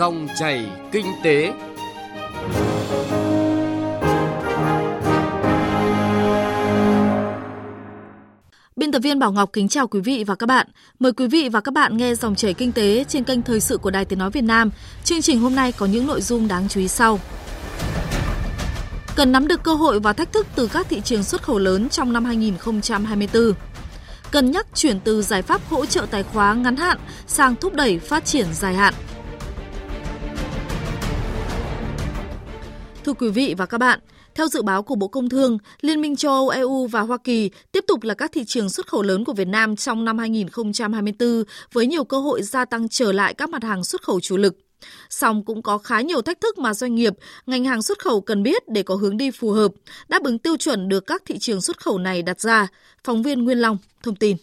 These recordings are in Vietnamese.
Dòng chảy kinh tế. Biên tập viên Bảo Ngọc kính chào quý vị và các bạn. Mời quý vị và các bạn nghe dòng chảy kinh tế trên kênh Thời sự của Đài Tiếng Nói Việt Nam. Chương trình hôm nay có những nội dung đáng chú ý sau. Cần nắm được cơ hội và thách thức từ các thị trường xuất khẩu lớn trong năm 2024 cân nhắc chuyển từ giải pháp hỗ trợ tài khóa ngắn hạn sang thúc đẩy phát triển dài hạn. Thưa quý vị và các bạn, theo dự báo của Bộ Công Thương, Liên minh châu Âu EU và Hoa Kỳ tiếp tục là các thị trường xuất khẩu lớn của Việt Nam trong năm 2024 với nhiều cơ hội gia tăng trở lại các mặt hàng xuất khẩu chủ lực. Song cũng có khá nhiều thách thức mà doanh nghiệp, ngành hàng xuất khẩu cần biết để có hướng đi phù hợp, đáp ứng tiêu chuẩn được các thị trường xuất khẩu này đặt ra. Phóng viên Nguyên Long thông tin.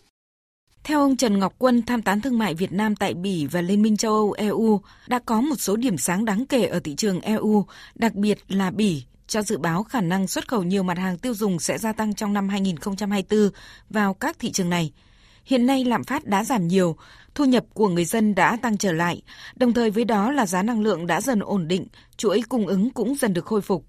Theo ông Trần Ngọc Quân, tham tán thương mại Việt Nam tại Bỉ và Liên minh châu Âu EU đã có một số điểm sáng đáng kể ở thị trường EU, đặc biệt là Bỉ, cho dự báo khả năng xuất khẩu nhiều mặt hàng tiêu dùng sẽ gia tăng trong năm 2024 vào các thị trường này. Hiện nay lạm phát đã giảm nhiều, thu nhập của người dân đã tăng trở lại, đồng thời với đó là giá năng lượng đã dần ổn định, chuỗi cung ứng cũng dần được khôi phục.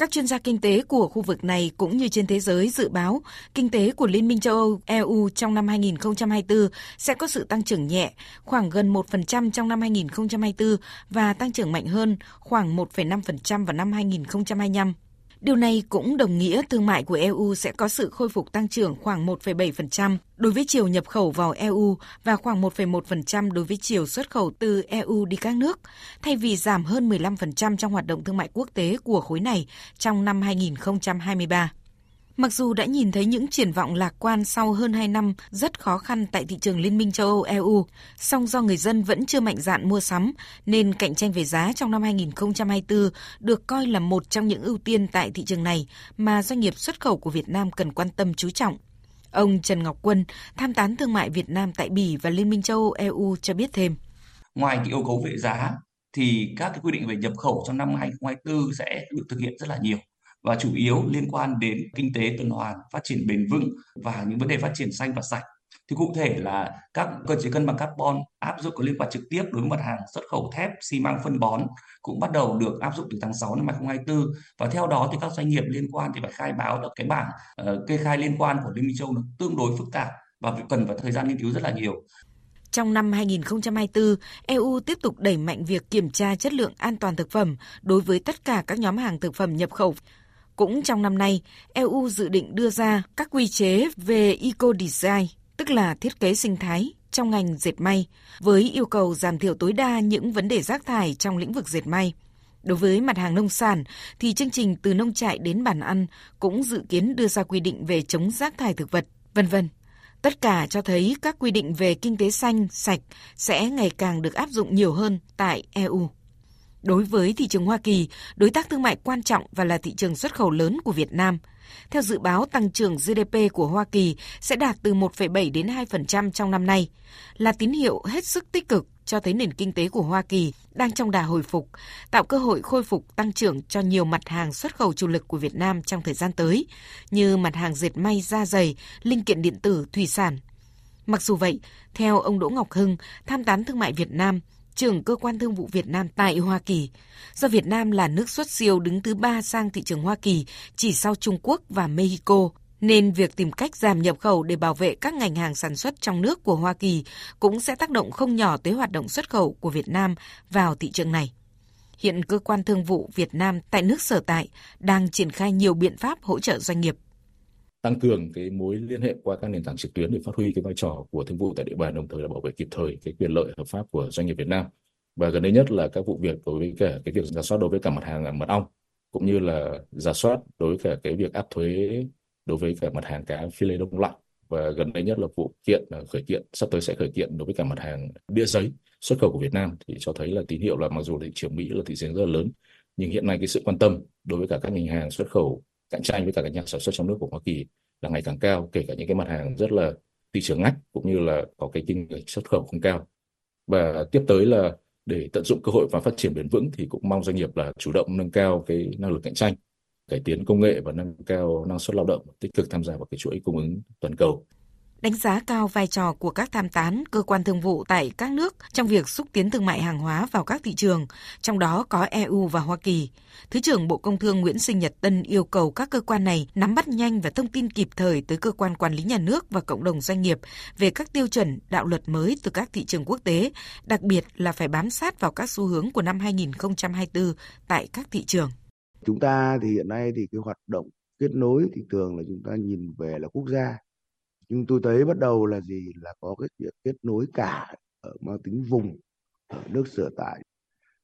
Các chuyên gia kinh tế của khu vực này cũng như trên thế giới dự báo kinh tế của Liên minh châu Âu EU trong năm 2024 sẽ có sự tăng trưởng nhẹ, khoảng gần 1% trong năm 2024 và tăng trưởng mạnh hơn khoảng 1,5% vào năm 2025. Điều này cũng đồng nghĩa thương mại của EU sẽ có sự khôi phục tăng trưởng khoảng 1,7% đối với chiều nhập khẩu vào EU và khoảng 1,1% đối với chiều xuất khẩu từ EU đi các nước, thay vì giảm hơn 15% trong hoạt động thương mại quốc tế của khối này trong năm 2023. Mặc dù đã nhìn thấy những triển vọng lạc quan sau hơn 2 năm rất khó khăn tại thị trường Liên minh châu Âu EU, song do người dân vẫn chưa mạnh dạn mua sắm nên cạnh tranh về giá trong năm 2024 được coi là một trong những ưu tiên tại thị trường này mà doanh nghiệp xuất khẩu của Việt Nam cần quan tâm chú trọng. Ông Trần Ngọc Quân, tham tán thương mại Việt Nam tại Bỉ và Liên minh châu Âu EU cho biết thêm. Ngoài cái yêu cầu về giá thì các cái quy định về nhập khẩu trong năm 2024 sẽ được thực hiện rất là nhiều và chủ yếu liên quan đến kinh tế tuần hoàn, phát triển bền vững và những vấn đề phát triển xanh và sạch. Thì cụ thể là các cơ chế cân bằng carbon áp dụng có liên quan trực tiếp đối với mặt hàng xuất khẩu thép, xi măng, phân bón cũng bắt đầu được áp dụng từ tháng 6 năm 2024 và theo đó thì các doanh nghiệp liên quan thì phải khai báo được cái bảng uh, kê khai liên quan của Liên minh châu nó tương đối phức tạp và cần phải thời gian nghiên cứu rất là nhiều. Trong năm 2024, EU tiếp tục đẩy mạnh việc kiểm tra chất lượng an toàn thực phẩm đối với tất cả các nhóm hàng thực phẩm nhập khẩu cũng trong năm nay, EU dự định đưa ra các quy chế về eco-design, tức là thiết kế sinh thái trong ngành dệt may, với yêu cầu giảm thiểu tối đa những vấn đề rác thải trong lĩnh vực dệt may. Đối với mặt hàng nông sản thì chương trình từ nông trại đến bàn ăn cũng dự kiến đưa ra quy định về chống rác thải thực vật, vân vân. Tất cả cho thấy các quy định về kinh tế xanh, sạch sẽ ngày càng được áp dụng nhiều hơn tại EU. Đối với thị trường Hoa Kỳ, đối tác thương mại quan trọng và là thị trường xuất khẩu lớn của Việt Nam. Theo dự báo, tăng trưởng GDP của Hoa Kỳ sẽ đạt từ 1,7 đến 2% trong năm nay, là tín hiệu hết sức tích cực cho thấy nền kinh tế của Hoa Kỳ đang trong đà hồi phục, tạo cơ hội khôi phục tăng trưởng cho nhiều mặt hàng xuất khẩu chủ lực của Việt Nam trong thời gian tới, như mặt hàng dệt may da dày, linh kiện điện tử, thủy sản. Mặc dù vậy, theo ông Đỗ Ngọc Hưng, tham tán thương mại Việt Nam, trưởng cơ quan thương vụ Việt Nam tại Hoa Kỳ. Do Việt Nam là nước xuất siêu đứng thứ ba sang thị trường Hoa Kỳ chỉ sau Trung Quốc và Mexico, nên việc tìm cách giảm nhập khẩu để bảo vệ các ngành hàng sản xuất trong nước của Hoa Kỳ cũng sẽ tác động không nhỏ tới hoạt động xuất khẩu của Việt Nam vào thị trường này. Hiện cơ quan thương vụ Việt Nam tại nước sở tại đang triển khai nhiều biện pháp hỗ trợ doanh nghiệp tăng cường cái mối liên hệ qua các nền tảng trực tuyến để phát huy cái vai trò của thương vụ tại địa bàn, đồng thời là bảo vệ kịp thời cái quyền lợi hợp pháp của doanh nghiệp Việt Nam. Và gần đây nhất là các vụ việc đối với cả cái việc giả soát đối với cả mặt hàng mật ong, cũng như là giả soát đối với cả cái việc áp thuế đối với cả mặt hàng cá phi lê đông lạnh. Và gần đây nhất là vụ kiện à, khởi kiện, sắp tới sẽ khởi kiện đối với cả mặt hàng bia giấy xuất khẩu của Việt Nam, thì cho thấy là tín hiệu là mặc dù thị trường Mỹ là thị trường rất là lớn, nhưng hiện nay cái sự quan tâm đối với cả các ngành hàng xuất khẩu cạnh tranh với cả các nhà sản xuất trong nước của Hoa Kỳ là ngày càng cao, kể cả những cái mặt hàng rất là thị trường ngách cũng như là có cái kinh ngạch xuất khẩu không cao. Và tiếp tới là để tận dụng cơ hội và phát triển bền vững thì cũng mong doanh nghiệp là chủ động nâng cao cái năng lực cạnh tranh, cải tiến công nghệ và nâng cao năng suất lao động, tích cực tham gia vào cái chuỗi cung ứng toàn cầu đánh giá cao vai trò của các tham tán, cơ quan thương vụ tại các nước trong việc xúc tiến thương mại hàng hóa vào các thị trường, trong đó có EU và Hoa Kỳ. Thứ trưởng Bộ Công Thương Nguyễn Sinh Nhật Tân yêu cầu các cơ quan này nắm bắt nhanh và thông tin kịp thời tới cơ quan quản lý nhà nước và cộng đồng doanh nghiệp về các tiêu chuẩn, đạo luật mới từ các thị trường quốc tế, đặc biệt là phải bám sát vào các xu hướng của năm 2024 tại các thị trường. Chúng ta thì hiện nay thì cái hoạt động kết nối thì thường là chúng ta nhìn về là quốc gia nhưng tôi thấy bắt đầu là gì? Là có cái việc kết nối cả ở mang tính vùng, ở nước sở tại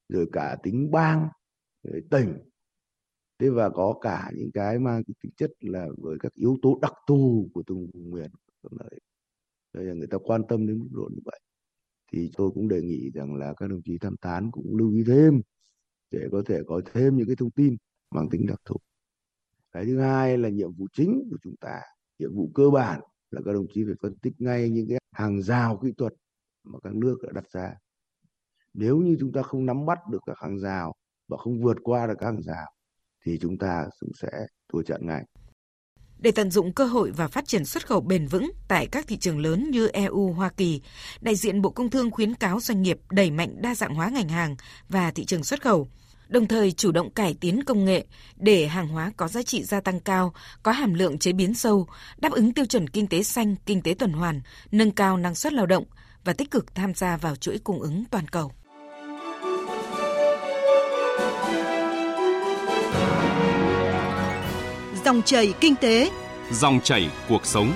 rồi cả tính bang, rồi tỉnh. Thế và có cả những cái mang cái tính chất là với các yếu tố đặc thù của từng vùng miền. Nơi là người ta quan tâm đến mức độ như vậy. Thì tôi cũng đề nghị rằng là các đồng chí tham tán cũng lưu ý thêm để có thể có thêm những cái thông tin mang tính đặc thù. Cái thứ hai là nhiệm vụ chính của chúng ta, nhiệm vụ cơ bản là các đồng chí phải phân tích ngay những cái hàng rào kỹ thuật mà các nước đã đặt ra nếu như chúng ta không nắm bắt được các hàng rào và không vượt qua được các hàng rào thì chúng ta cũng sẽ thua trận ngay. Để tận dụng cơ hội và phát triển xuất khẩu bền vững tại các thị trường lớn như EU, Hoa Kỳ, đại diện Bộ Công Thương khuyến cáo doanh nghiệp đẩy mạnh đa dạng hóa ngành hàng và thị trường xuất khẩu, đồng thời chủ động cải tiến công nghệ để hàng hóa có giá trị gia tăng cao, có hàm lượng chế biến sâu, đáp ứng tiêu chuẩn kinh tế xanh, kinh tế tuần hoàn, nâng cao năng suất lao động và tích cực tham gia vào chuỗi cung ứng toàn cầu. Dòng chảy kinh tế, dòng chảy cuộc sống.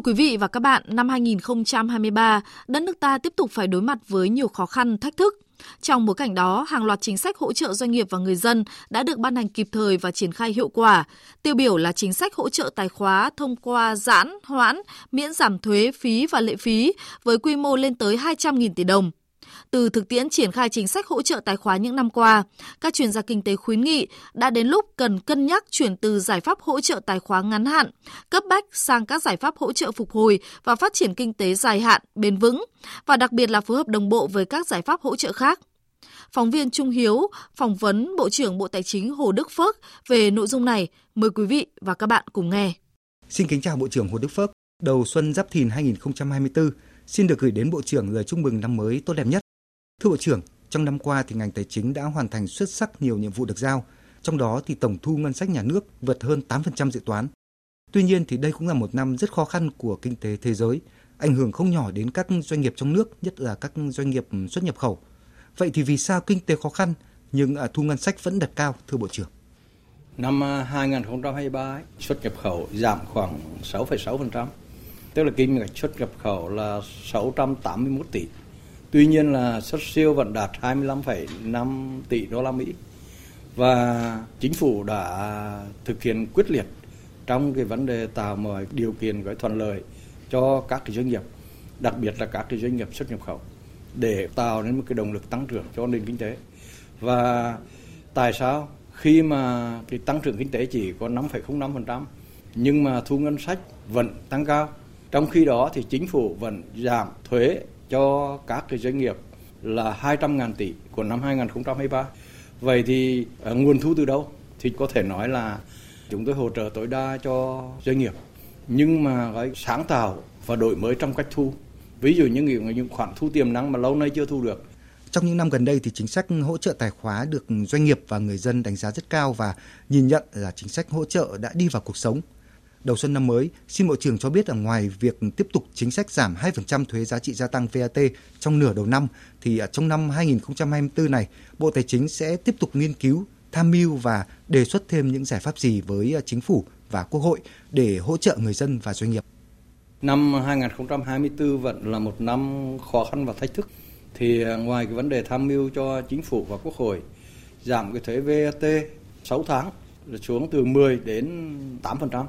Thưa quý vị và các bạn, năm 2023, đất nước ta tiếp tục phải đối mặt với nhiều khó khăn, thách thức. Trong bối cảnh đó, hàng loạt chính sách hỗ trợ doanh nghiệp và người dân đã được ban hành kịp thời và triển khai hiệu quả. Tiêu biểu là chính sách hỗ trợ tài khóa thông qua giãn, hoãn, miễn giảm thuế, phí và lệ phí với quy mô lên tới 200.000 tỷ đồng. Từ thực tiễn triển khai chính sách hỗ trợ tài khóa những năm qua, các chuyên gia kinh tế khuyến nghị đã đến lúc cần cân nhắc chuyển từ giải pháp hỗ trợ tài khóa ngắn hạn, cấp bách sang các giải pháp hỗ trợ phục hồi và phát triển kinh tế dài hạn, bền vững và đặc biệt là phối hợp đồng bộ với các giải pháp hỗ trợ khác. Phóng viên Trung Hiếu phỏng vấn Bộ trưởng Bộ Tài chính Hồ Đức Phước về nội dung này. Mời quý vị và các bạn cùng nghe. Xin kính chào Bộ trưởng Hồ Đức Phước. Đầu xuân Giáp Thìn 2024, xin được gửi đến Bộ trưởng lời chúc mừng năm mới tốt đẹp nhất. Thưa Bộ trưởng, trong năm qua thì ngành tài chính đã hoàn thành xuất sắc nhiều nhiệm vụ được giao, trong đó thì tổng thu ngân sách nhà nước vượt hơn 8% dự toán. Tuy nhiên thì đây cũng là một năm rất khó khăn của kinh tế thế giới, ảnh hưởng không nhỏ đến các doanh nghiệp trong nước, nhất là các doanh nghiệp xuất nhập khẩu. Vậy thì vì sao kinh tế khó khăn nhưng à, thu ngân sách vẫn đạt cao, thưa Bộ trưởng? Năm à, 2023, xuất nhập khẩu giảm khoảng 6,6%, tức là kim ngạch xuất nhập khẩu là 681 tỷ Tuy nhiên là xuất siêu vẫn đạt 25,5 tỷ đô la Mỹ và chính phủ đã thực hiện quyết liệt trong cái vấn đề tạo mọi điều kiện cái thuận lợi cho các cái doanh nghiệp, đặc biệt là các cái doanh nghiệp xuất nhập khẩu để tạo nên một cái động lực tăng trưởng cho nền kinh tế. Và tại sao khi mà cái tăng trưởng kinh tế chỉ có 5,05% nhưng mà thu ngân sách vẫn tăng cao. Trong khi đó thì chính phủ vẫn giảm thuế cho các cái doanh nghiệp là 200.000 tỷ của năm 2023. Vậy thì ờ, nguồn thu từ đâu? Thì có thể nói là chúng tôi hỗ trợ tối đa cho doanh nghiệp. Nhưng mà cái sáng tạo và đổi mới trong cách thu. Ví dụ như những, những khoản thu tiềm năng mà lâu nay chưa thu được. Trong những năm gần đây thì chính sách hỗ trợ tài khóa được doanh nghiệp và người dân đánh giá rất cao và nhìn nhận là chính sách hỗ trợ đã đi vào cuộc sống đầu xuân năm mới, xin Bộ trưởng cho biết là ngoài việc tiếp tục chính sách giảm 2% thuế giá trị gia tăng VAT trong nửa đầu năm, thì à, trong năm 2024 này, Bộ Tài chính sẽ tiếp tục nghiên cứu, tham mưu và đề xuất thêm những giải pháp gì với à, chính phủ và Quốc hội để hỗ trợ người dân và doanh nghiệp. Năm 2024 vẫn là một năm khó khăn và thách thức. Thì à, ngoài cái vấn đề tham mưu cho chính phủ và Quốc hội giảm cái thuế VAT 6 tháng xuống từ 10 đến 8%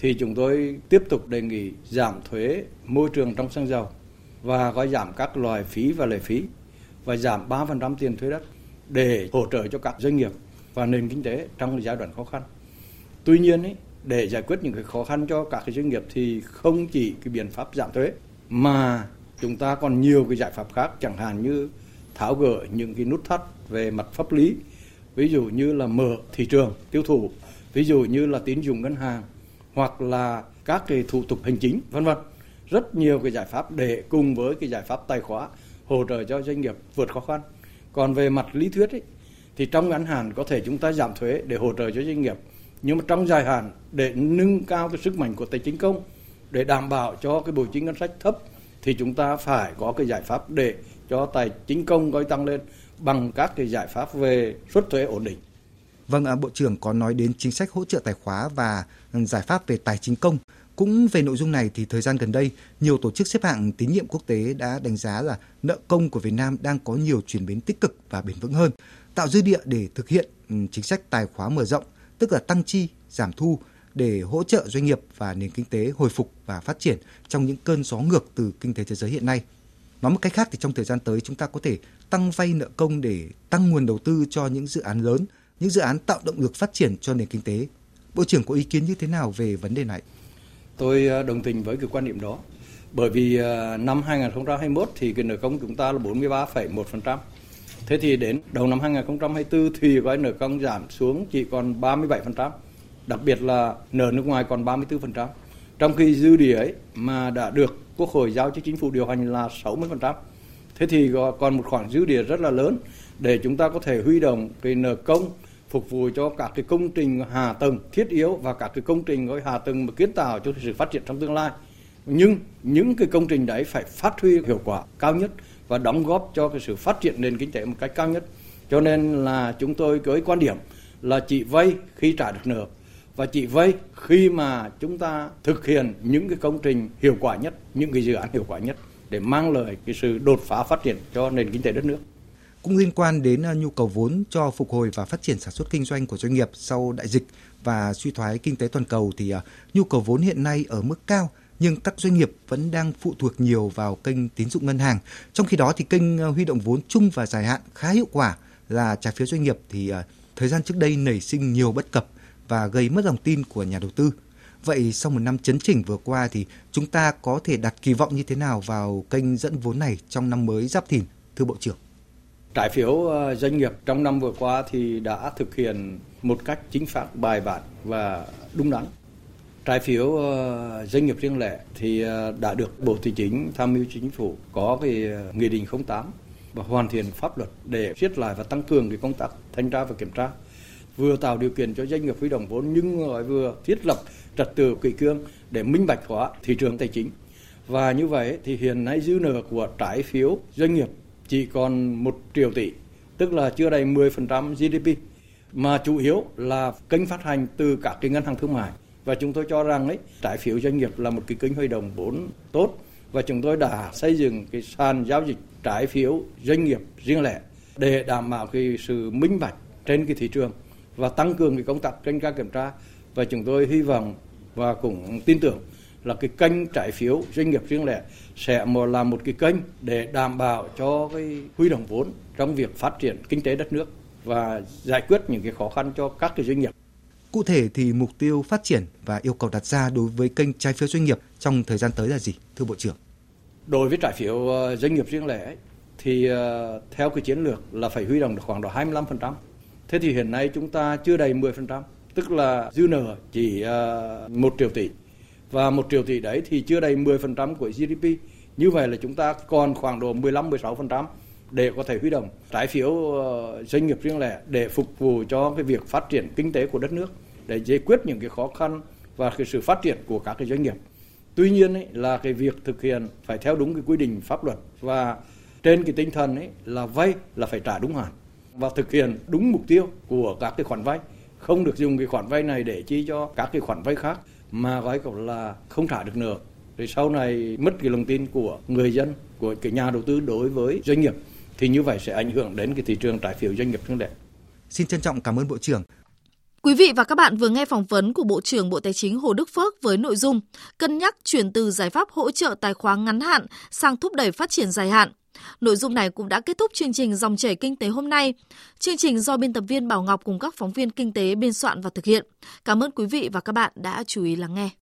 thì chúng tôi tiếp tục đề nghị giảm thuế môi trường trong xăng dầu và có giảm các loại phí và lệ phí và giảm 3% tiền thuế đất để hỗ trợ cho các doanh nghiệp và nền kinh tế trong giai đoạn khó khăn. Tuy nhiên ý, để giải quyết những cái khó khăn cho các cái doanh nghiệp thì không chỉ cái biện pháp giảm thuế mà chúng ta còn nhiều cái giải pháp khác chẳng hạn như tháo gỡ những cái nút thắt về mặt pháp lý ví dụ như là mở thị trường tiêu thụ, ví dụ như là tín dụng ngân hàng hoặc là các cái thủ tục hành chính vân vân. Rất nhiều cái giải pháp để cùng với cái giải pháp tài khóa hỗ trợ cho doanh nghiệp vượt khó khăn. Còn về mặt lý thuyết ấy, thì trong ngắn hạn có thể chúng ta giảm thuế để hỗ trợ cho doanh nghiệp nhưng mà trong dài hạn để nâng cao cái sức mạnh của tài chính công để đảm bảo cho cái bộ chính ngân sách thấp thì chúng ta phải có cái giải pháp để cho tài chính công coi tăng lên bằng các cái giải pháp về xuất thuế ổn định. Vâng, à, Bộ trưởng có nói đến chính sách hỗ trợ tài khóa và giải pháp về tài chính công. Cũng về nội dung này thì thời gian gần đây, nhiều tổ chức xếp hạng tín nhiệm quốc tế đã đánh giá là nợ công của Việt Nam đang có nhiều chuyển biến tích cực và bền vững hơn, tạo dư địa để thực hiện ừ, chính sách tài khóa mở rộng, tức là tăng chi, giảm thu để hỗ trợ doanh nghiệp và nền kinh tế hồi phục và phát triển trong những cơn gió ngược từ kinh tế thế giới hiện nay. Nói một cách khác thì trong thời gian tới chúng ta có thể tăng vay nợ công để tăng nguồn đầu tư cho những dự án lớn, những dự án tạo động lực phát triển cho nền kinh tế. Bộ trưởng có ý kiến như thế nào về vấn đề này? Tôi ờ, đồng tình với cái quan điểm đó. Bởi vì ờ, năm 2021 thì cái nợ công chúng ta là 43,1%. Thế thì đến đầu năm 2024 thì cái nợ công giảm xuống chỉ còn 37%. Đặc biệt là nợ nước ngoài còn 34%. Trong khi dư địa ấy mà đã được Quốc hội giao cho chính phủ điều hành là 60%. Thế thì còn một khoản dư địa rất là lớn để chúng ta có thể huy động cái nợ công phục vụ cho các cái công trình hạ tầng thiết yếu và các cái công trình gọi hạ tầng mà kiến tạo cho sự phát triển trong tương lai. Nhưng những cái công trình đấy phải phát huy hiệu quả cao nhất và đóng góp cho cái sự phát triển nền kinh tế một cách cao nhất. Cho nên là chúng tôi có quan điểm là chỉ vay khi trả được nợ và chỉ vay khi mà chúng ta thực hiện những cái công trình hiệu quả nhất, những cái dự án hiệu quả nhất để mang lại cái sự đột phá phát triển cho nền kinh tế đất nước. Cũng liên quan đến ờ, nhu cầu vốn cho phục hồi và phát triển sản xuất kinh doanh của doanh nghiệp sau đại dịch và suy thoái kinh tế toàn cầu thì ờ, nhu cầu vốn hiện nay ở mức cao nhưng các doanh nghiệp vẫn đang phụ thuộc nhiều vào kênh tín dụng ngân hàng. Trong khi đó thì kênh ờ, huy động vốn chung và dài hạn khá hiệu quả là trái phiếu doanh nghiệp thì thời gian trước đây nảy sinh nhiều bất cập và gây mất lòng tin của nhà đầu tư. Vậy sau một năm chấn chỉnh vừa qua thì chúng ta có thể đặt kỳ vọng như thế nào vào kênh dẫn vốn này trong năm mới giáp thìn, thưa Bộ trưởng? Trái phiếu ờ, doanh nghiệp trong năm vừa qua thì đã thực hiện một cách chính xác, bài bản và đúng đắn. Trái phiếu ờ, doanh nghiệp riêng lẻ thì ờ, đã được Bộ Tài chính tham mưu chính phủ có cái nghị định 08 và hoàn thiện pháp luật để siết lại và tăng cường cái công tác thanh tra và kiểm tra vừa tạo điều kiện cho doanh nghiệp huy động vốn nhưng lại vừa thiết lập trật tự kỷ cương để minh bạch hóa thị trường tài chính. Và như vậy thì hiện nay dư nợ của trái phiếu doanh nghiệp chỉ còn 1 triệu tỷ, tức là chưa đầy 10% GDP mà chủ yếu là kênh phát hành từ các cái ngân hàng thương mại. Và chúng tôi cho rằng ấy trái phiếu doanh nghiệp là một cái kênh huy động vốn tốt và chúng tôi đã xây dựng cái sàn giao dịch trái phiếu doanh nghiệp riêng lẻ để đảm bảo cái sự minh bạch trên cái thị trường và tăng cường cái công tác thanh tra kiểm tra. Và chúng tôi hy vọng và cũng tin tưởng là cái kênh trái phiếu doanh nghiệp riêng lẻ sẽ một là một cái kênh để đảm bảo cho cái huy động vốn trong việc phát triển kinh tế đất nước và giải quyết những cái khó khăn cho các cái doanh nghiệp. Cụ thể thì mục tiêu phát triển và yêu cầu đặt ra đối với kênh trái phiếu doanh nghiệp trong thời gian tới là gì, thưa Bộ trưởng? Đối với trái phiếu ờ, doanh nghiệp riêng lẻ thì ờ, theo cái chiến lược là phải huy động được khoảng độ 25%. Thế thì hiện nay chúng ta chưa đầy 10%, tức là dư nợ chỉ uh, ờ, 1 triệu tỷ. Và 1 triệu tỷ đấy thì chưa đầy 10% của GDP. Như vậy là chúng ta còn khoảng độ 15-16% để có thể huy động trái phiếu ờ, doanh nghiệp riêng lẻ để phục vụ cho cái việc phát triển kinh tế của đất nước, để giải quyết những cái khó khăn và cái sự phát triển của các cái doanh nghiệp. Tuy nhiên ấy, là cái việc thực hiện phải theo đúng cái quy định pháp luật và trên cái tinh thần ấy là vay là phải trả đúng hạn và thực hiện đúng mục tiêu của các cái khoản vay không được dùng cái khoản vay này để chi cho các cái khoản vay khác mà gói cậu là không trả được nợ rồi sau này mất cái lòng tin của người dân của cái nhà đầu tư đối với doanh nghiệp thì như vậy sẽ ảnh hưởng đến cái thị trường trái phiếu doanh nghiệp riêng lẻ. Xin trân trọng cảm ơn Bộ trưởng. Quý vị và các bạn vừa nghe phỏng vấn của Bộ trưởng Bộ Tài chính Hồ Đức Phước với nội dung cân nhắc chuyển từ giải pháp hỗ trợ tài khoá ngắn hạn sang thúc đẩy phát triển dài hạn. Nội dung này cũng đã kết thúc chương trình Dòng chảy kinh tế hôm nay. Chương trình do biên tập viên Bảo Ngọc cùng các phóng viên kinh tế biên soạn và thực hiện. Cảm ơn quý vị và các bạn đã chú ý lắng nghe.